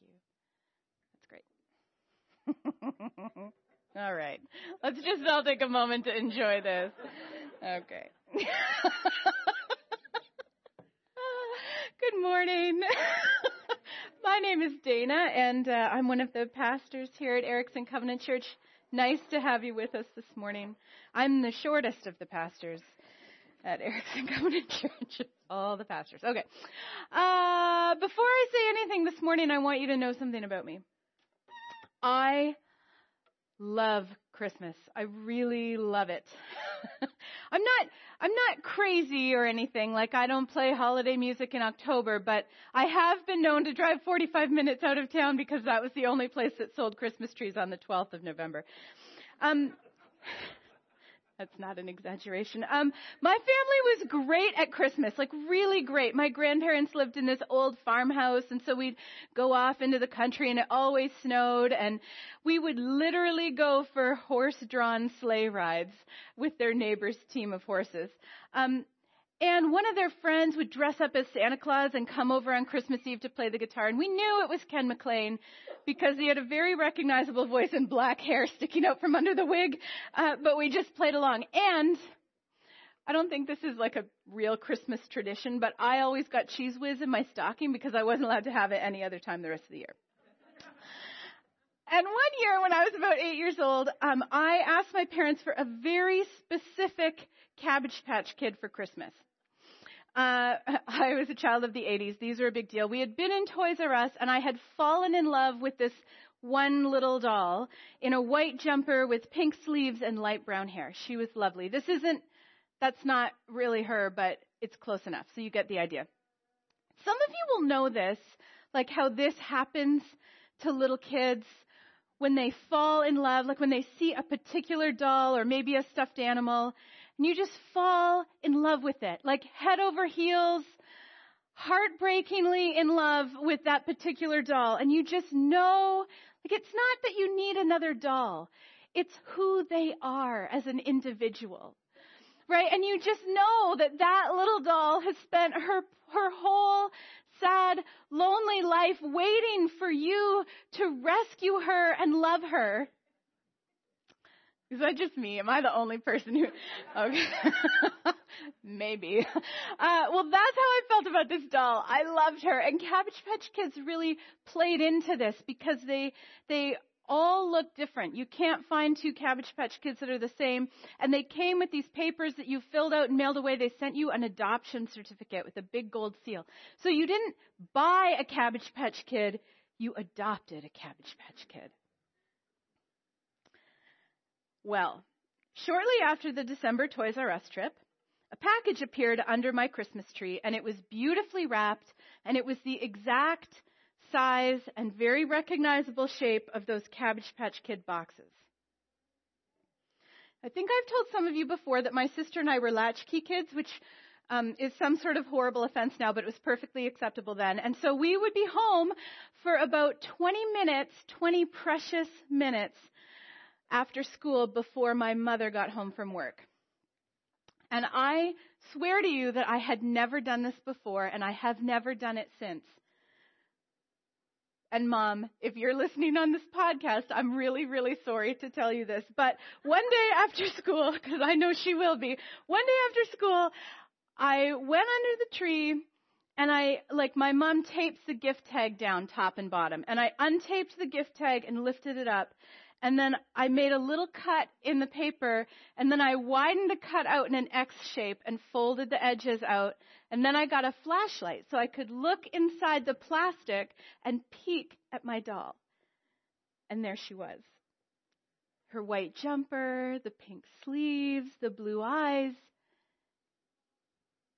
you. That's great. all right. Let's just all take a moment to enjoy this. Okay. Good morning. My name is Dana, and uh, I'm one of the pastors here at Erickson Covenant Church. Nice to have you with us this morning. I'm the shortest of the pastors at Erickson Covenant Church. All the pastors. Okay. Uh, before I say anything this morning, I want you to know something about me. I love Christmas. I really love it. I'm not I'm not crazy or anything. Like I don't play holiday music in October, but I have been known to drive 45 minutes out of town because that was the only place that sold Christmas trees on the 12th of November. Um that's not an exaggeration. Um, my family was great at Christmas, like really great. My grandparents lived in this old farmhouse, and so we'd go off into the country, and it always snowed, and we would literally go for horse-drawn sleigh rides with their neighbor's team of horses. Um, and one of their friends would dress up as Santa Claus and come over on Christmas Eve to play the guitar. And we knew it was Ken McLean because he had a very recognizable voice and black hair sticking out from under the wig. Uh, but we just played along. And I don't think this is like a real Christmas tradition, but I always got Cheez Whiz in my stocking because I wasn't allowed to have it any other time the rest of the year. And one year when I was about eight years old, um, I asked my parents for a very specific Cabbage Patch Kid for Christmas. Uh, I was a child of the 80s. These were a big deal. We had been in Toys R Us and I had fallen in love with this one little doll in a white jumper with pink sleeves and light brown hair. She was lovely. This isn't, that's not really her, but it's close enough. So you get the idea. Some of you will know this, like how this happens to little kids when they fall in love, like when they see a particular doll or maybe a stuffed animal and you just fall in love with it, like head over heels, heartbreakingly in love with that particular doll. And you just know, like it's not that you need another doll. It's who they are as an individual. Right? And you just know that that little doll has spent her, her whole sad, lonely life waiting for you to rescue her and love her. Is that just me? Am I the only person who? Okay, maybe. Uh, well, that's how I felt about this doll. I loved her, and Cabbage Patch Kids really played into this because they they all look different. You can't find two Cabbage Patch Kids that are the same. And they came with these papers that you filled out and mailed away. They sent you an adoption certificate with a big gold seal. So you didn't buy a Cabbage Patch Kid, you adopted a Cabbage Patch Kid. Well, shortly after the December Toys R Us trip, a package appeared under my Christmas tree and it was beautifully wrapped and it was the exact size and very recognizable shape of those Cabbage Patch Kid boxes. I think I've told some of you before that my sister and I were latchkey kids, which um, is some sort of horrible offense now, but it was perfectly acceptable then. And so we would be home for about 20 minutes, 20 precious minutes after school before my mother got home from work. And I swear to you that I had never done this before and I have never done it since. And mom, if you're listening on this podcast, I'm really, really sorry to tell you this, but one day after school, because I know she will be, one day after school, I went under the tree and I, like my mom tapes the gift tag down top and bottom and I untaped the gift tag and lifted it up and then I made a little cut in the paper, and then I widened the cut out in an X shape and folded the edges out, and then I got a flashlight so I could look inside the plastic and peek at my doll. And there she was. Her white jumper, the pink sleeves, the blue eyes,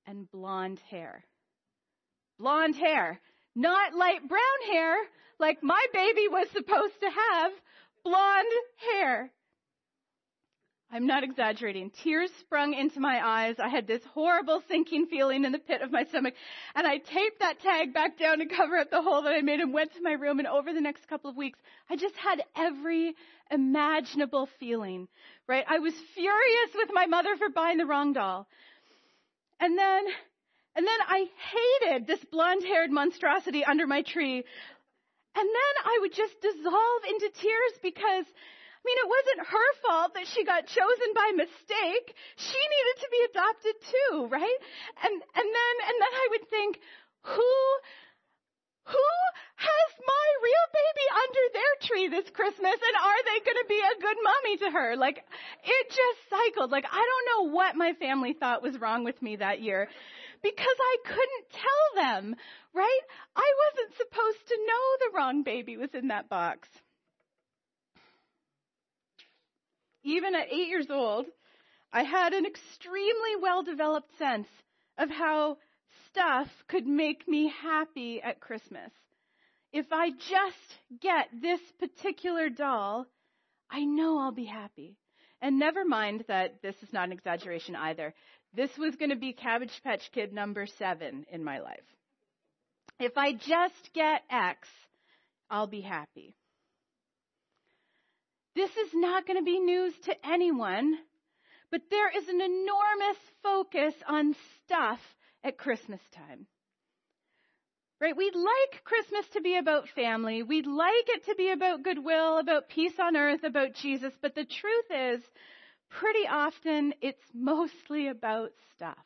and blonde hair. Blonde hair. Not light brown hair like my baby was supposed to have, blonde hair. I'm not exaggerating. Tears sprung into my eyes. I had this horrible sinking feeling in the pit of my stomach. And I taped that tag back down to cover up the hole that I made and went to my room. And over the next couple of weeks, I just had every imaginable feeling, right? I was furious with my mother for buying the wrong doll. And then, and then I hated this blonde haired monstrosity under my tree And then I would just dissolve into tears because I mean, it wasn't her fault that she got chosen by mistake. She needed to be adopted too, right? And and then and then I would think, who who has my real baby under their tree this Christmas and are they going to be a good mommy to her? Like, it just cycled. Like, I don't know what my family thought was wrong with me that year because I couldn't tell them, right? I wasn't supposed to know the wrong baby was in that box. Even at eight years old, I had an extremely well developed sense of how stuff could make me happy at Christmas. If I just get this particular doll, I know I'll be happy. And never mind that this is not an exaggeration either. This was going to be Cabbage Patch Kid number seven in my life. If I just get X, I'll be happy. This is not going to be news to anyone, but there is an enormous focus on stuff at Christmas time. Right? We'd like Christmas to be about family. We'd like it to be about goodwill, about peace on earth, about Jesus. But the truth is, pretty often it's mostly about stuff.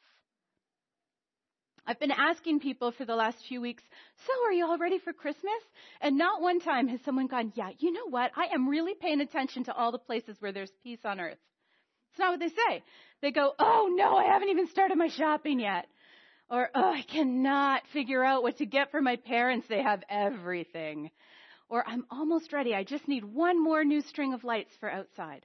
I've been asking people for the last few weeks, so are you all ready for Christmas? And not one time has someone gone, yeah, you know what? I am really paying attention to all the places where there's peace on earth. It's not what they say. They go, oh no, I haven't even started my shopping yet. Or, oh, I cannot figure out what to get for my parents. They have everything. Or, I'm almost ready. I just need one more new string of lights for outside.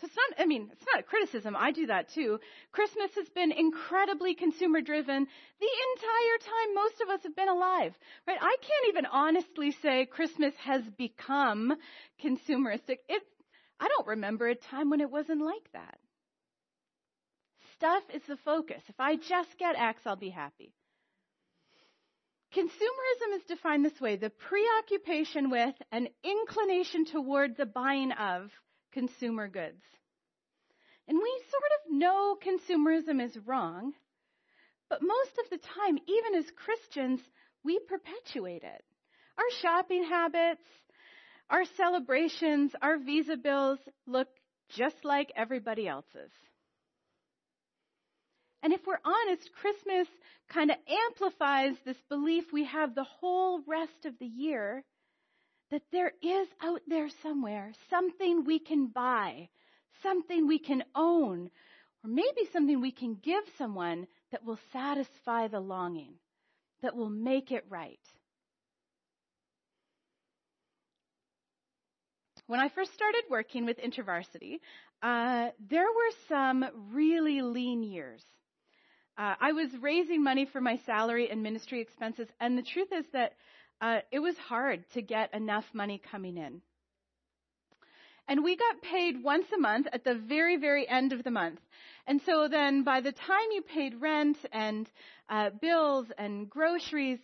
So it's not, I mean, it's not a criticism. I do that too. Christmas has been incredibly consumer driven the entire time most of us have been alive, right? I can't even honestly say Christmas has become consumeristic. It, I don't remember a time when it wasn't like that. Stuff is the focus. If I just get X, I'll be happy. Consumerism is defined this way the preoccupation with an inclination toward the buying of consumer goods. And we sort of know consumerism is wrong, but most of the time, even as Christians, we perpetuate it. Our shopping habits, our celebrations, our visa bills look just like everybody else's. And if we're honest, Christmas kind of amplifies this belief we have the whole rest of the year that there is out there somewhere something we can buy, something we can own, or maybe something we can give someone that will satisfy the longing, that will make it right. When I first started working with InterVarsity, uh, there were some really lean years. Uh, I was raising money for my salary and ministry expenses, and the truth is that uh, it was hard to get enough money coming in. And we got paid once a month at the very, very end of the month. And so then by the time you paid rent and uh, bills and groceries,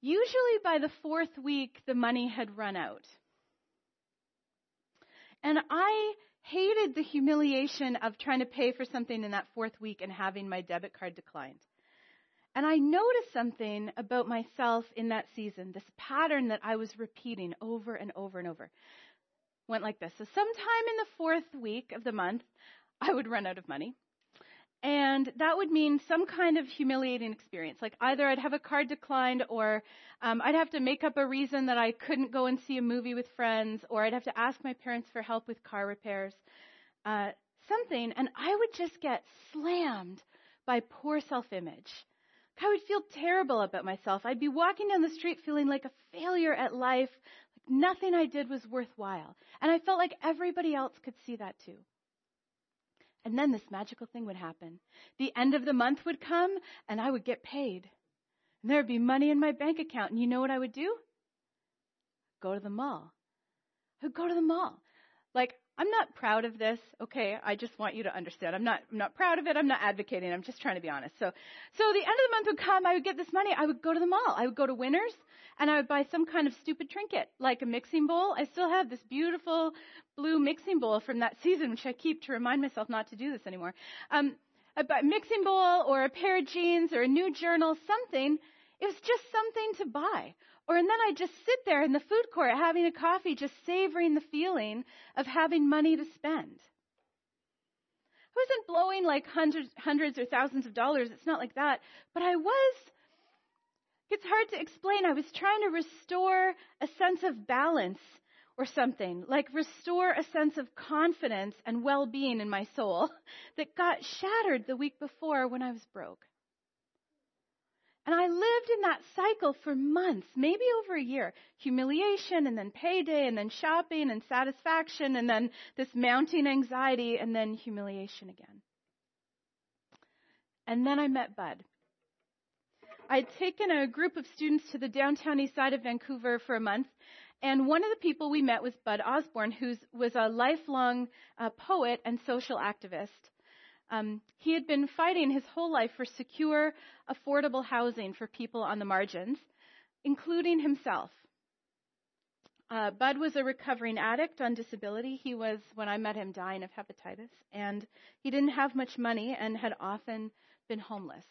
usually by the fourth week, the money had run out. And I hated the humiliation of trying to pay for something in that fourth week and having my debit card declined. And I noticed something about myself in that season, this pattern that I was repeating over and over and over. Went like this. So sometime in the fourth week of the month, I would run out of money. And that would mean some kind of humiliating experience. Like either I'd have a card declined or um, I'd have to make up a reason that I couldn't go and see a movie with friends or I'd have to ask my parents for help with car repairs. Uh, something. And I would just get slammed by poor self-image. I would feel terrible about myself. I'd be walking down the street feeling like a failure at life, like nothing I did was worthwhile. And I felt like everybody else could see that too. And then this magical thing would happen. The end of the month would come and I would get paid. And there would be money in my bank account. And you know what I would do? Go to the mall. I would go to the mall. Like, I'm not proud of this. Okay, I just want you to understand. I'm not I'm not proud of it. I'm not advocating. I'm just trying to be honest. So so the end of the month would come, I would get this money, I would go to the mall. I would go to Winners and I would buy some kind of stupid trinket, like a mixing bowl. I still have this beautiful blue mixing bowl from that season, which I keep to remind myself not to do this anymore. Um, a mixing bowl or a pair of jeans or a new journal, something. it was just something to buy. Or and then I'd just sit there in the food court having a coffee, just savoring the feeling of having money to spend. I wasn't blowing like hundreds, hundreds or thousands of dollars. It's not like that. But I was, it's hard to explain. I was trying to restore a sense of balance or something, like restore a sense of confidence and well being in my soul that got shattered the week before when I was broke. And I lived in that cycle for months, maybe over a year. Humiliation and then payday and then shopping and satisfaction and then this mounting anxiety and then humiliation again. And then I met Bud. I'd taken a group of students to the downtown east side of Vancouver for a month, and one of the people we met was Bud Osborne, who was a lifelong uh, poet and social activist. Um, he had been fighting his whole life for secure, affordable housing for people on the margins, including himself. Uh, Bud was a recovering addict on disability. He was, when I met him, dying of hepatitis, and he didn't have much money and had often been homeless.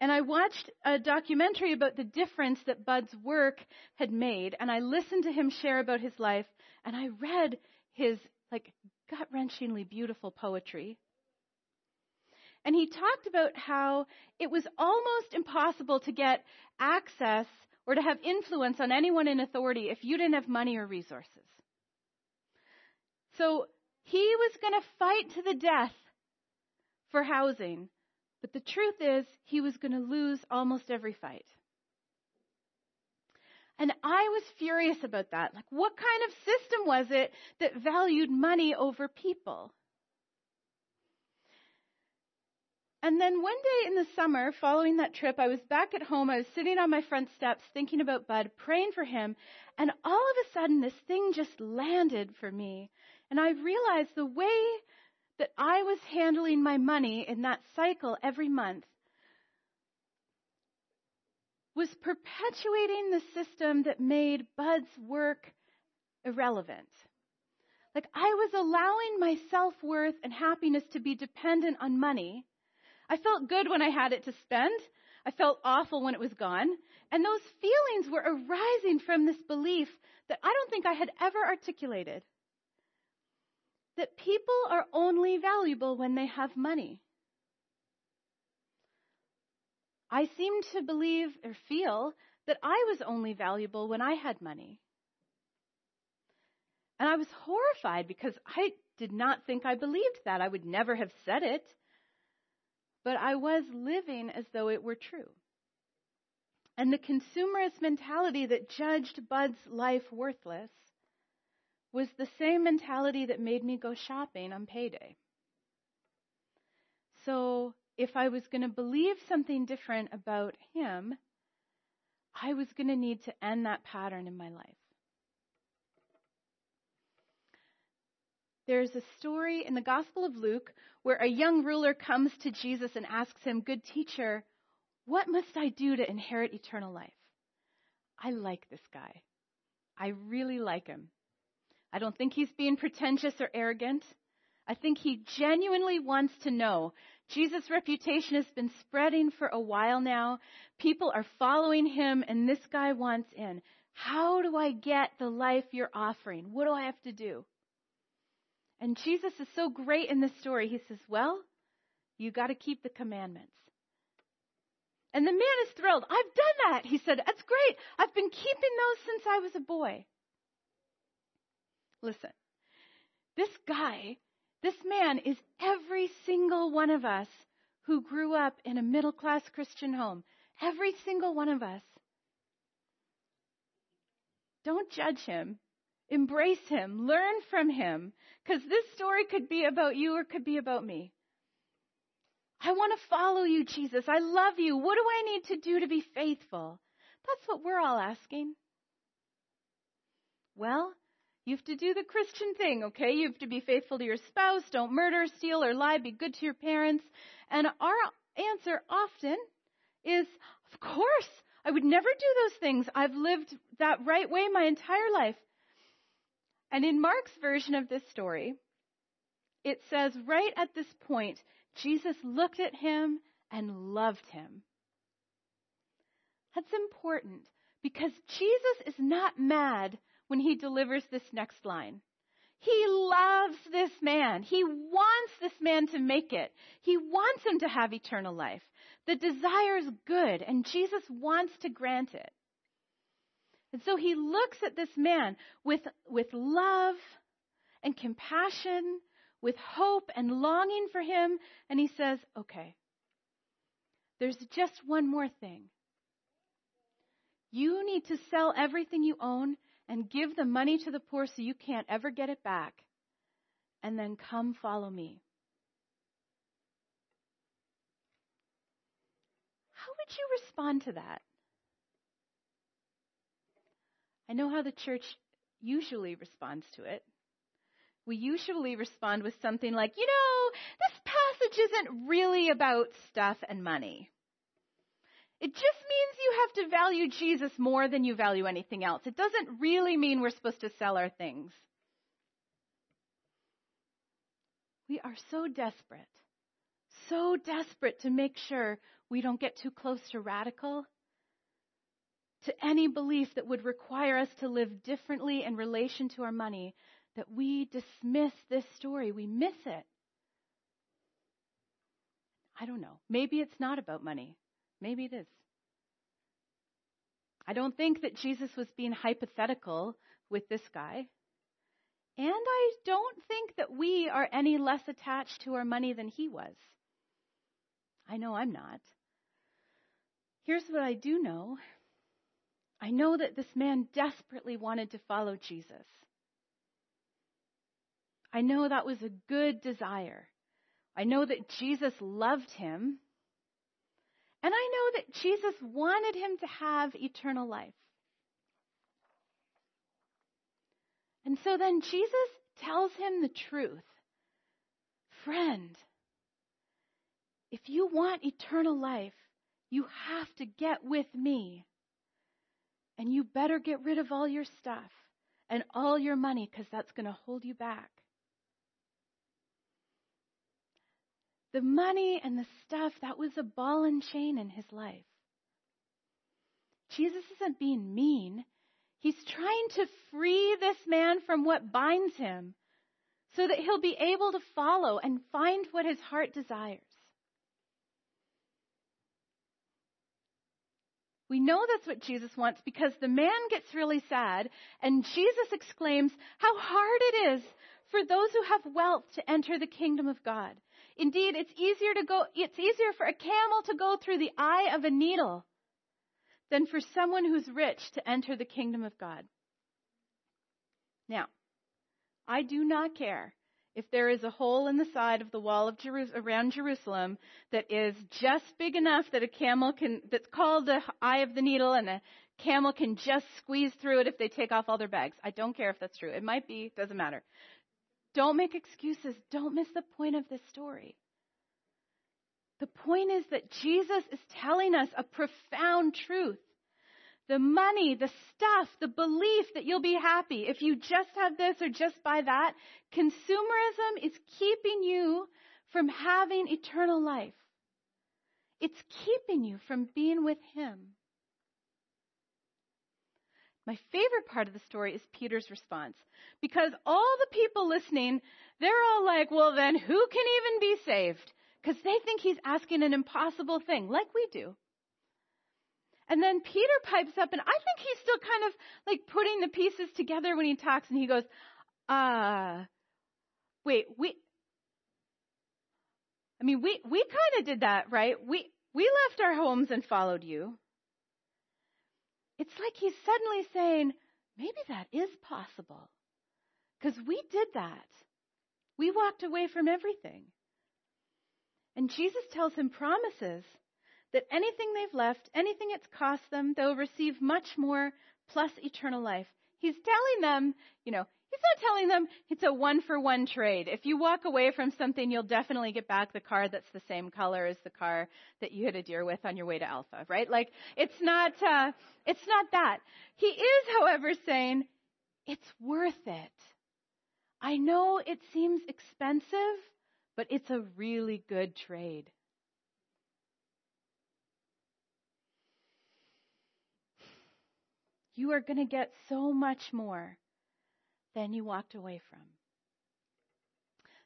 And I watched a documentary about the difference that Bud's work had made, and I listened to him share about his life, and I read his like gut wrenchingly beautiful poetry. And he talked about how it was almost impossible to get access or to have influence on anyone in authority if you didn't have money or resources. So he was going to fight to the death for housing, but the truth is he was going to lose almost every fight. And I was furious about that. Like, what kind of system was it that valued money over people? And then one day in the summer, following that trip, I was back at home. I was sitting on my front steps thinking about Bud, praying for him. And all of a sudden, this thing just landed for me. And I realized the way that I was handling my money in that cycle every month was perpetuating the system that made Bud's work irrelevant. Like I was allowing my self worth and happiness to be dependent on money. I felt good when I had it to spend. I felt awful when it was gone. And those feelings were arising from this belief that I don't think I had ever articulated. That people are only valuable when they have money. I seemed to believe or feel that I was only valuable when I had money. And I was horrified because I did not think I believed that. I would never have said it. But I was living as though it were true. And the consumerist mentality that judged Bud's life worthless was the same mentality that made me go shopping on payday. So if I was going to believe something different about him, I was going to need to end that pattern in my life. There's a story in the Gospel of Luke where a young ruler comes to Jesus and asks him, Good teacher, what must I do to inherit eternal life? I like this guy. I really like him. I don't think he's being pretentious or arrogant. I think he genuinely wants to know Jesus' reputation has been spreading for a while now. People are following him, and this guy wants in. How do I get the life you're offering? What do I have to do? And Jesus is so great in this story. He says, Well, you got to keep the commandments. And the man is thrilled. I've done that. He said, That's great. I've been keeping those since I was a boy. Listen, this guy this man is every single one of us who grew up in a middle class Christian home. Every single one of us. Don't judge him. Embrace him. Learn from him. Because this story could be about you or could be about me. I want to follow you, Jesus. I love you. What do I need to do to be faithful? That's what we're all asking. Well, you have to do the Christian thing, okay? You have to be faithful to your spouse, don't murder, steal, or lie, be good to your parents. And our answer often is, of course, I would never do those things. I've lived that right way my entire life. And in Mark's version of this story, it says right at this point, Jesus looked at him and loved him. That's important because Jesus is not mad when he delivers this next line. He loves this man. He wants this man to make it. He wants him to have eternal life. The desire is good, and Jesus wants to grant it. And so he looks at this man with, with love and compassion, with hope and longing for him, and he says, Okay, there's just one more thing. You need to sell everything you own and give the money to the poor so you can't ever get it back. And then come follow me. How would you respond to that? I know how the church usually responds to it. We usually respond with something like, you know, this passage isn't really about stuff and money. It just means you have to value Jesus more than you value anything else. It doesn't really mean we're supposed to sell our things. We are so desperate, so desperate to make sure we don't get too close to radical, to any belief that would require us to live differently in relation to our money, that we dismiss this story. We miss it. I don't know. Maybe it's not about money. Maybe it is. I don't think that Jesus was being hypothetical with this guy. And I don't think that we are any less attached to our money than he was. I know I'm not. Here's what I do know I know that this man desperately wanted to follow Jesus. I know that was a good desire. I know that Jesus loved him and I know that Jesus wanted him to have eternal life. And so then Jesus tells him the truth. Friend, if you want eternal life, you have to get with me. And you better get rid of all your stuff and all your money because that's going to hold you back. The money and the stuff, that was a ball and chain in his life. Jesus isn't being mean. He's trying to free this man from what binds him so that he'll be able to follow and find what his heart desires. We know that's what Jesus wants because the man gets really sad and Jesus exclaims how hard it is for those who have wealth to enter the kingdom of God. Indeed, it's easier to go, it's easier for a camel to go through the eye of a needle than for someone who's rich to enter the kingdom of God. Now, I do not care if there is a hole in the side of the wall of around Jerusalem that is just big enough that a camel can, that's called the eye of the needle and a camel can just squeeze through it if they take off all their bags. I don't care if that's true. It might be, doesn't matter. Don't make excuses. Don't miss the point of this story. The point is that Jesus is telling us a profound truth. The money, the stuff, the belief that you'll be happy if you just have this or just buy that, consumerism is keeping you from having eternal life. It's keeping you from being with Him. My favorite part of the story is Peter's response. Because all the people listening, they're all like, well, then who can even be saved? Because they think he's asking an impossible thing, like we do. And then Peter pipes up, and I think he's still kind of like putting the pieces together when he talks, and he goes, uh, wait, we, I mean, we, we kind of did that, right? We, we left our homes and followed you. It's like he's suddenly saying, maybe that is possible. Because we did that. We walked away from everything. And Jesus tells him promises that anything they've left, anything it's cost them, they'll receive much more plus eternal life. He's telling them, you know, He's not telling them it's a one for one trade. If you walk away from something, you'll definitely get back the car that's the same color as the car that you hit a deer with on your way to Alpha, right? Like, it's not, uh, it's not that. He is, however, saying, it's worth it. I know it seems expensive, but it's a really good trade. you are going to get so much more than you walked away from.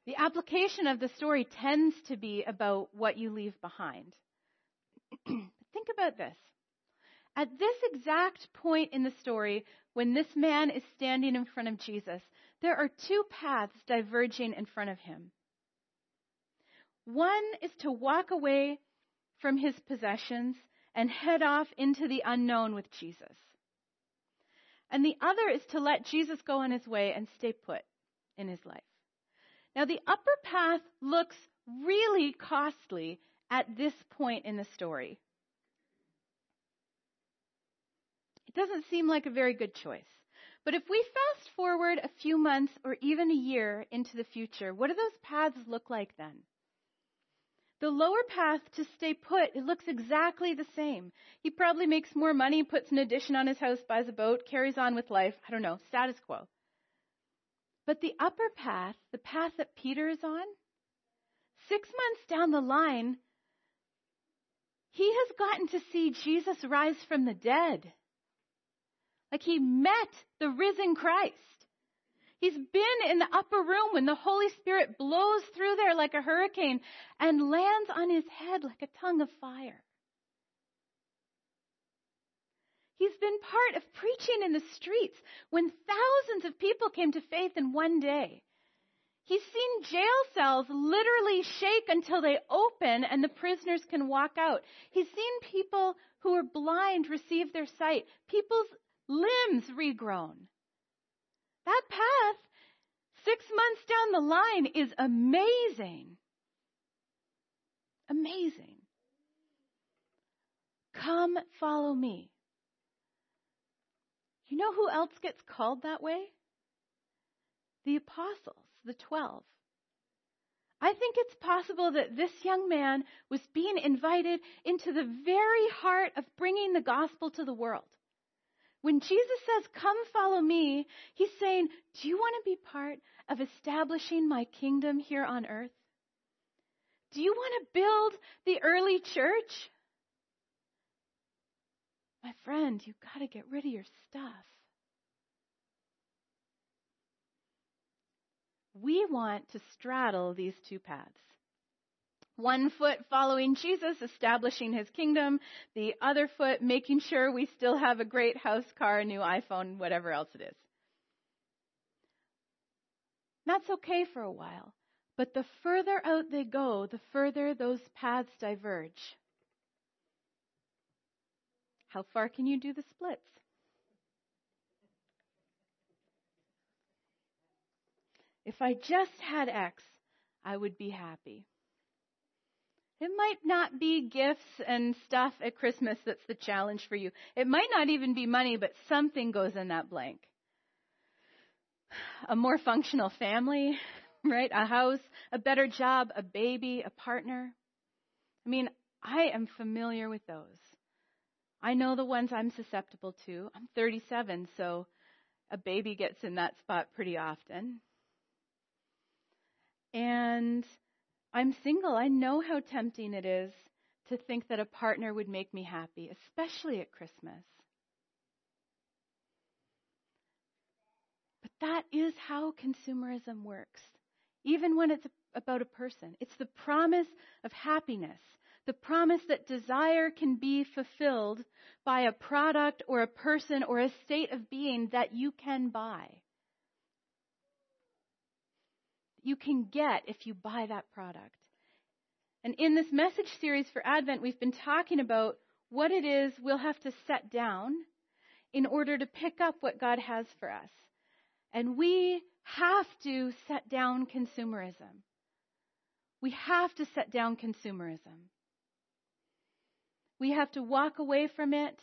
The application of the story tends to be about what you leave behind. Think about this. At this exact point in the story, when this man is standing in front of Jesus, there are two paths diverging in front of him. One is to walk away from his possessions and head off into the unknown with Jesus. And the other is to let Jesus go on his way and stay put in his life. Now, the upper path looks really costly at this point in the story. It doesn't seem like a very good choice. But if we fast forward a few months or even a year into the future, what do those paths look like then? The lower path to stay put, it looks exactly the same. He probably makes more money, puts an addition on his house, buys a boat, carries on with life. I don't know, status quo. But the upper path, the path that Peter is on, six months down the line, he has gotten to see Jesus rise from the dead. Like he met the risen Christ. He's been in the upper room when the Holy Spirit blows through there like a hurricane and lands on his head like a tongue of fire. He's been part of preaching in the streets when thousands of people came to faith in one day. He's seen jail cells literally shake until they open and the prisoners can walk out. He's seen people who are blind receive their sight, people's limbs regrown. That path, six months down the line, is amazing. Amazing. Come follow me. You know who else gets called that way? The apostles, the twelve. I think it's possible that this young man was being invited into the very heart of bringing the gospel to the world. When Jesus says, Come follow me, he's saying, Do you want to be part of establishing my kingdom here on earth? Do you want to build the early church? My friend, you've got to get rid of your stuff. We want to straddle these two paths. One foot following Jesus, establishing his kingdom. The other foot making sure we still have a great house, car, a new iPhone, whatever else it is. That's okay for a while. But the further out they go, the further those paths diverge. How far can you do the splits? If I just had X, I would be happy. It might not be gifts and stuff at Christmas that's the challenge for you. It might not even be money, but something goes in that blank. A more functional family, right? A house, a better job, a baby, a partner. I mean, I am familiar with those. I know the ones I'm susceptible to. I'm 37, so a baby gets in that spot pretty often. And I'm single. I know how tempting it is to think that a partner would make me happy, especially at Christmas. But that is how consumerism works, even when it's about a person. It's the promise of happiness, the promise that desire can be fulfilled by a product or a person or a state of being that you can buy you can get if you buy that product. And in this message series for Advent, we've been talking about what it is we'll have to set down in order to pick up what God has for us. And we have to set down consumerism. We have to set down consumerism. We have to walk away from it,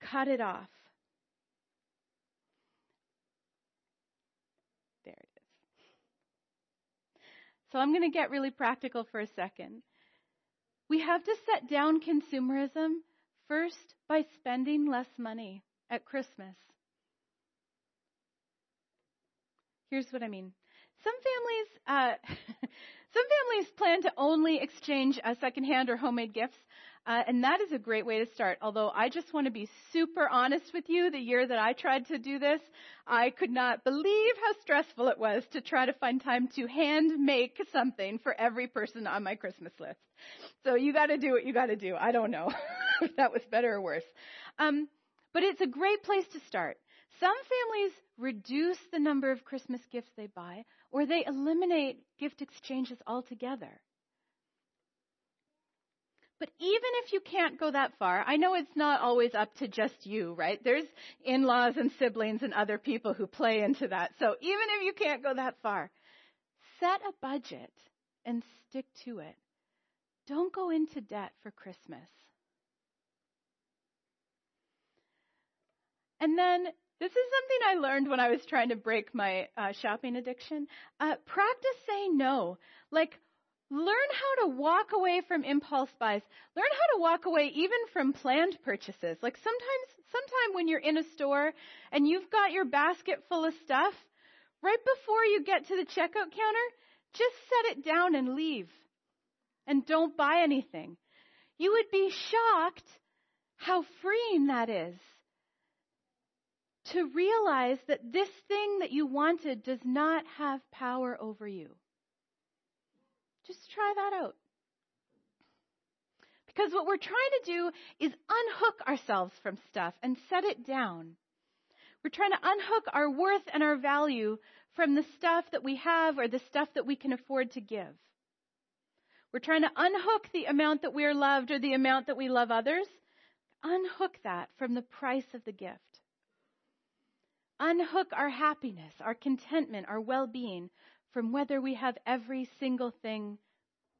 cut it off. So I'm going to get really practical for a second. We have to set down consumerism first by spending less money at Christmas. Here's what I mean. Some families, uh, some families plan to only exchange uh, secondhand or homemade gifts. Uh, and that is a great way to start. Although I just want to be super honest with you, the year that I tried to do this, I could not believe how stressful it was to try to find time to hand make something for every person on my Christmas list. So you got to do what you got to do. I don't know if that was better or worse. Um, but it's a great place to start. Some families reduce the number of Christmas gifts they buy, or they eliminate gift exchanges altogether. But even if you can't go that far, I know it's not always up to just you, right? There's in-laws and siblings and other people who play into that. So even if you can't go that far, set a budget and stick to it. Don't go into debt for Christmas. And then this is something I learned when I was trying to break my uh, shopping addiction. Uh, practice saying no. Like, learn how to walk away from impulse buys. Learn how to walk away even from planned purchases. Like sometimes, sometime when you're in a store and you've got your basket full of stuff, right before you get to the checkout counter, just set it down and leave. And don't buy anything. You would be shocked how freeing that is to realize that this thing that you wanted does not have power over you. Just try that out. Because what we're trying to do is unhook ourselves from stuff and set it down. We're trying to unhook our worth and our value from the stuff that we have or the stuff that we can afford to give. We're trying to unhook the amount that we are loved or the amount that we love others. Unhook that from the price of the gift unhook our happiness, our contentment, our well being from whether we have every single thing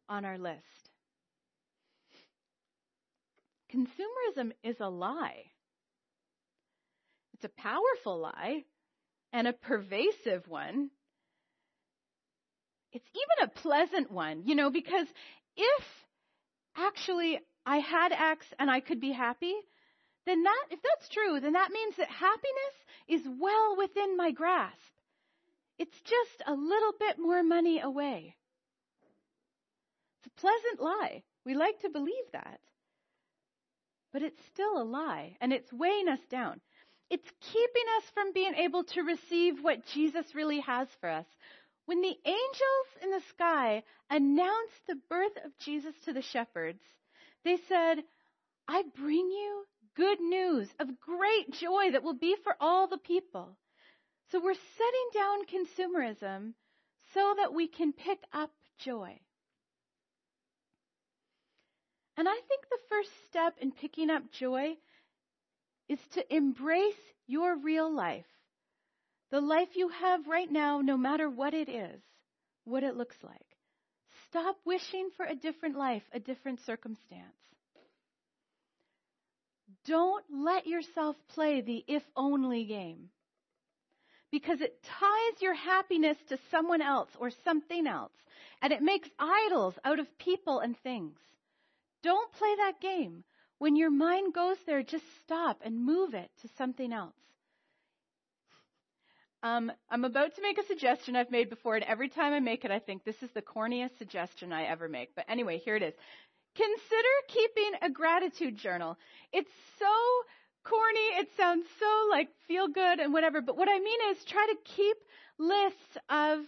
on our list. Consumerism is a lie. It's a powerful lie and a pervasive one. It's even a pleasant one, you know, because if actually I had X and I could be happy, then that, if that's true, then that means that happiness is well within my grasp. It's just a little bit more money away. It's a pleasant lie. We like to believe that. But it's still a lie, and it's weighing us down. It's keeping us from being able to receive what Jesus really has for us. When the angels in the sky announced the birth of Jesus to the shepherds, they said, I bring you good news of great joy that will be for all the people. So we're setting down consumerism so that we can pick up joy. And I think the first step in picking up joy is to embrace your real life. The life you have right now, no matter what it is, what it looks like. Stop wishing for a different life, a different circumstance. Don't let yourself play the if only game. Because it ties your happiness to someone else or something else, and it makes idols out of people and things. Don't play that game. When your mind goes there, just stop and move it to something else. Um, I'm about to make a suggestion I've made before, and every time I make it, I think this is the corniest suggestion I ever make. But anyway, here it is. Consider keeping a gratitude journal. It's so corny. It sounds so like feel good and whatever. But what I mean is try to keep lists of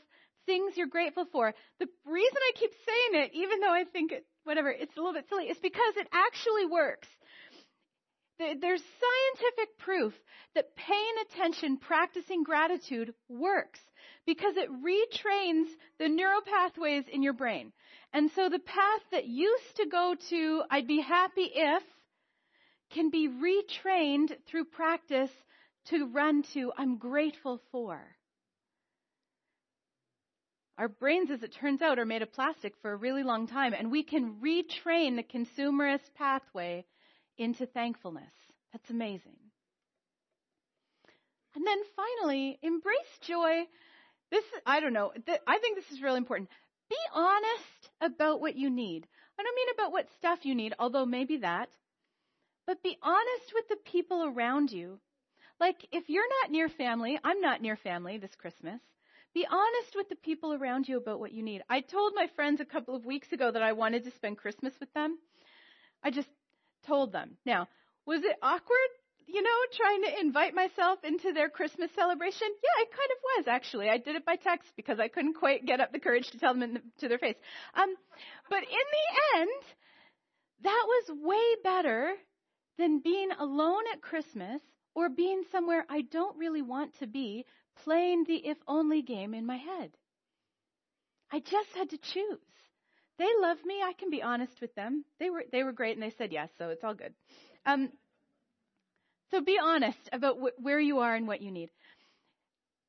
things you're grateful for. The reason I keep saying it, even though I think it, whatever, it's a little bit silly, is because it actually works. There's scientific proof that paying attention, practicing gratitude works because it retrains the neural pathways in your brain. And so the path that used to go to, I'd be happy if, can be retrained through practice to run to, I'm grateful for. Our brains, as it turns out, are made of plastic for a really long time, and we can retrain the consumerist pathway into thankfulness. That's amazing. And then finally, embrace joy. This, I don't know, th- I think this is really important. Be honest about what you need. I don't mean about what stuff you need, although maybe that. But be honest with the people around you. Like, if you're not near family, I'm not near family this Christmas. Be honest with the people around you about what you need. I told my friends a couple of weeks ago that I wanted to spend Christmas with them. I just told them. Now, was it awkward? You know, trying to invite myself into their Christmas celebration? Yeah, it kind of was actually. I did it by text because I couldn't quite get up the courage to tell them the, to their face. Um, but in the end, that was way better than being alone at Christmas or being somewhere I don't really want to be playing the if only game in my head. I just had to choose. They love me. I can be honest with them. They were they were great, and they said yes, so it's all good. Um, so be honest about wh- where you are and what you need.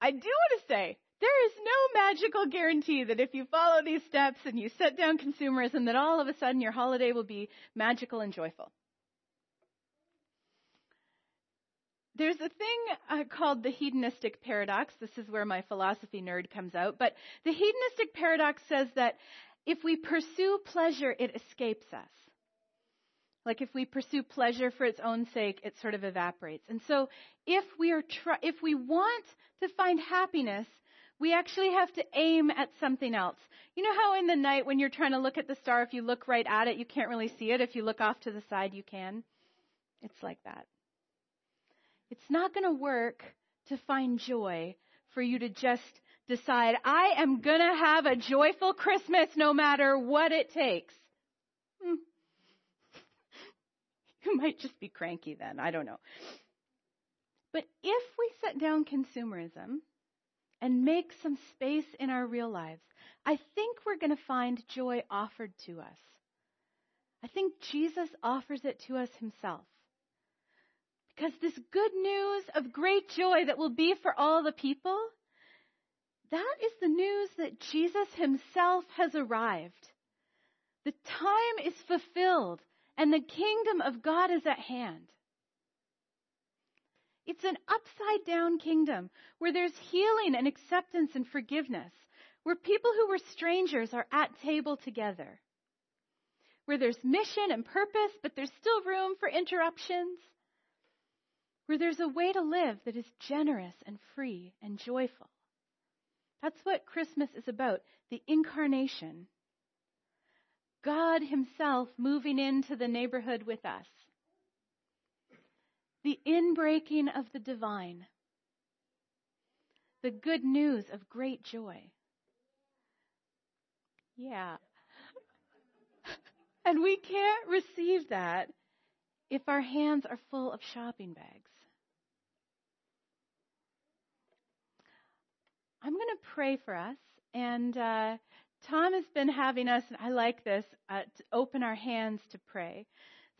I do want to say there is no magical guarantee that if you follow these steps and you set down consumerism, that all of a sudden your holiday will be magical and joyful. There's a thing uh, called the hedonistic paradox. This is where my philosophy nerd comes out. But the hedonistic paradox says that if we pursue pleasure, it escapes us. Like if we pursue pleasure for its own sake, it sort of evaporates. And so if we are if we want to find happiness, we actually have to aim at something else. You know how in the night when you're trying to look at the star, if you look right at it, you can't really see it. If you look off to the side, you can. It's like that. It's not going to work to find joy for you to just decide, I am going to have a joyful Christmas no matter what it takes. Hmm. you might just be cranky then. I don't know. But if we set down consumerism and make some space in our real lives, I think we're going to find joy offered to us. I think Jesus offers it to us himself. Because this good news of great joy that will be for all the people, that is the news that Jesus himself has arrived. The time is fulfilled and the kingdom of God is at hand. It's an upside down kingdom where there's healing and acceptance and forgiveness, where people who were strangers are at table together, where there's mission and purpose, but there's still room for interruptions, where there's a way to live that is generous and free and joyful. That's what Christmas is about the incarnation. God Himself moving into the neighborhood with us. The inbreaking of the divine. The good news of great joy. Yeah. And we can't receive that if our hands are full of shopping bags. I'm going to pray for us. And uh, Tom has been having us, and I like this, uh, to open our hands to pray.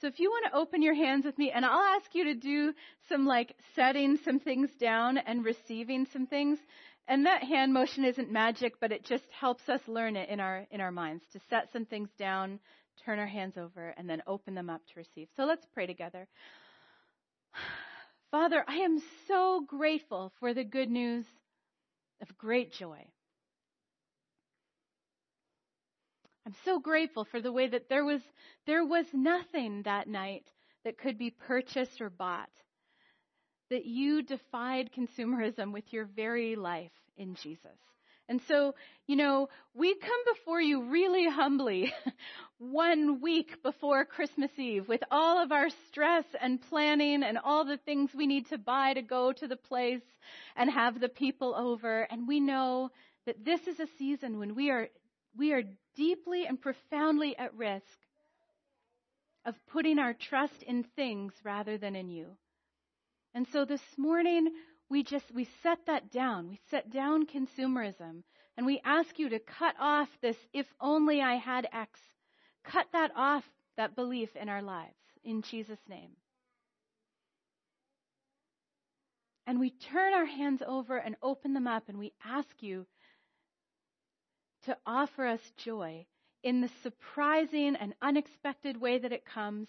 So if you want to open your hands with me, and I'll ask you to do some like setting some things down and receiving some things. And that hand motion isn't magic, but it just helps us learn it in our in our minds to set some things down, turn our hands over, and then open them up to receive. So let's pray together. Father, I am so grateful for the good news of great joy. I'm so grateful for the way that there was, there was nothing that night that could be purchased or bought. That you defied consumerism with your very life in Jesus. And so, you know, we come before you really humbly one week before Christmas Eve with all of our stress and planning and all the things we need to buy to go to the place and have the people over. And we know that this is a season when we are, we are deeply and profoundly at risk of putting our trust in things rather than in you. And so this morning, we just we set that down. We set down consumerism and we ask you to cut off this if only I had X. Cut that off that belief in our lives in Jesus name. And we turn our hands over and open them up and we ask you to offer us joy in the surprising and unexpected way that it comes,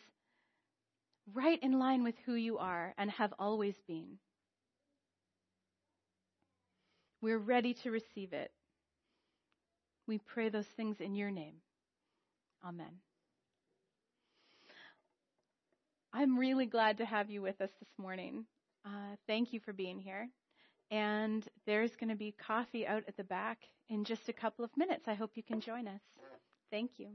right in line with who you are and have always been. We're ready to receive it. We pray those things in your name. Amen. I'm really glad to have you with us this morning. Uh, thank you for being here. And there's going to be coffee out at the back in just a couple of minutes. I hope you can join us. Thank you.